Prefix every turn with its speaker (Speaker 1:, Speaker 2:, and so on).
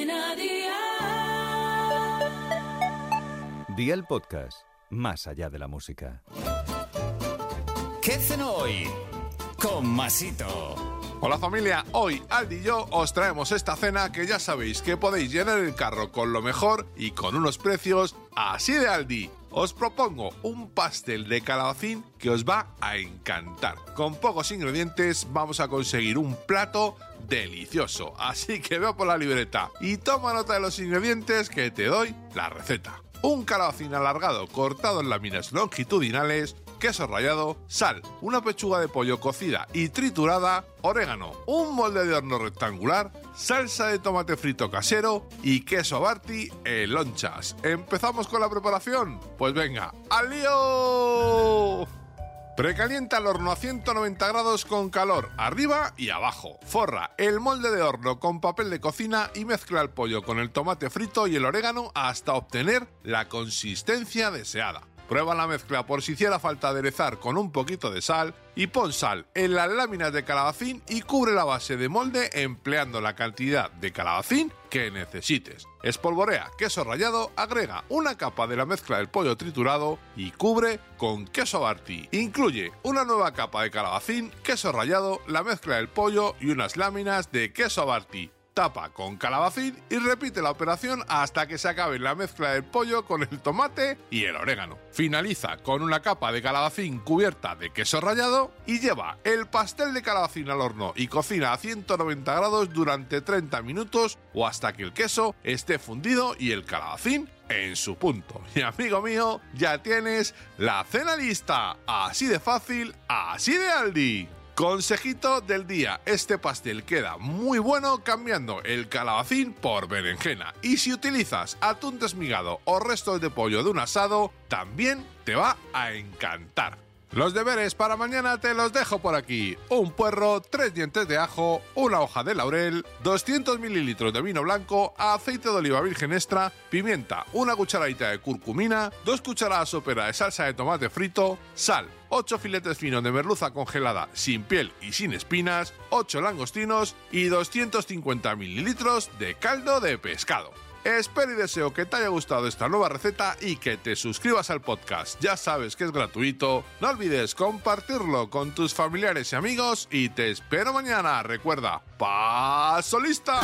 Speaker 1: Cadena Dial.
Speaker 2: Día el podcast, más allá de la música.
Speaker 3: ¿Qué cenó hoy? Con Masito.
Speaker 4: Hola familia, hoy Aldi y yo os traemos esta cena que ya sabéis que podéis llenar el carro con lo mejor y con unos precios así de Aldi. Os propongo un pastel de calabacín que os va a encantar. Con pocos ingredientes vamos a conseguir un plato delicioso. Así que veo por la libreta y toma nota de los ingredientes que te doy la receta. Un calabacín alargado cortado en láminas longitudinales, queso rallado, sal, una pechuga de pollo cocida y triturada, orégano, un molde de horno rectangular, salsa de tomate frito casero y queso Barty en lonchas. ¿Empezamos con la preparación? Pues venga, ¡al lío! Precalienta el horno a 190 grados con calor arriba y abajo. Forra el molde de horno con papel de cocina y mezcla el pollo con el tomate frito y el orégano hasta obtener la consistencia deseada. Prueba la mezcla por si hiciera falta aderezar con un poquito de sal y pon sal en las láminas de calabacín y cubre la base de molde empleando la cantidad de calabacín que necesites. Espolvorea queso rallado, agrega una capa de la mezcla del pollo triturado y cubre con queso Barty. Incluye una nueva capa de calabacín, queso rallado, la mezcla del pollo y unas láminas de queso Barty tapa con calabacín y repite la operación hasta que se acabe la mezcla del pollo con el tomate y el orégano. Finaliza con una capa de calabacín cubierta de queso rallado y lleva el pastel de calabacín al horno y cocina a 190 grados durante 30 minutos o hasta que el queso esté fundido y el calabacín en su punto. Y amigo mío, ya tienes la cena lista. Así de fácil, así de Aldi. Consejito del día, este pastel queda muy bueno cambiando el calabacín por berenjena y si utilizas atún desmigado o restos de pollo de un asado, también te va a encantar. Los deberes para mañana te los dejo por aquí. Un puerro, tres dientes de ajo, una hoja de laurel, 200 mililitros de vino blanco, aceite de oliva virgen extra, pimienta, una cucharadita de curcumina, dos cucharadas sopera de salsa de tomate frito, sal, 8 filetes finos de merluza congelada sin piel y sin espinas, 8 langostinos y 250 mililitros de caldo de pescado. Espero y deseo que te haya gustado esta nueva receta y que te suscribas al podcast. Ya sabes que es gratuito. No olvides compartirlo con tus familiares y amigos y te espero mañana. Recuerda, paso lista.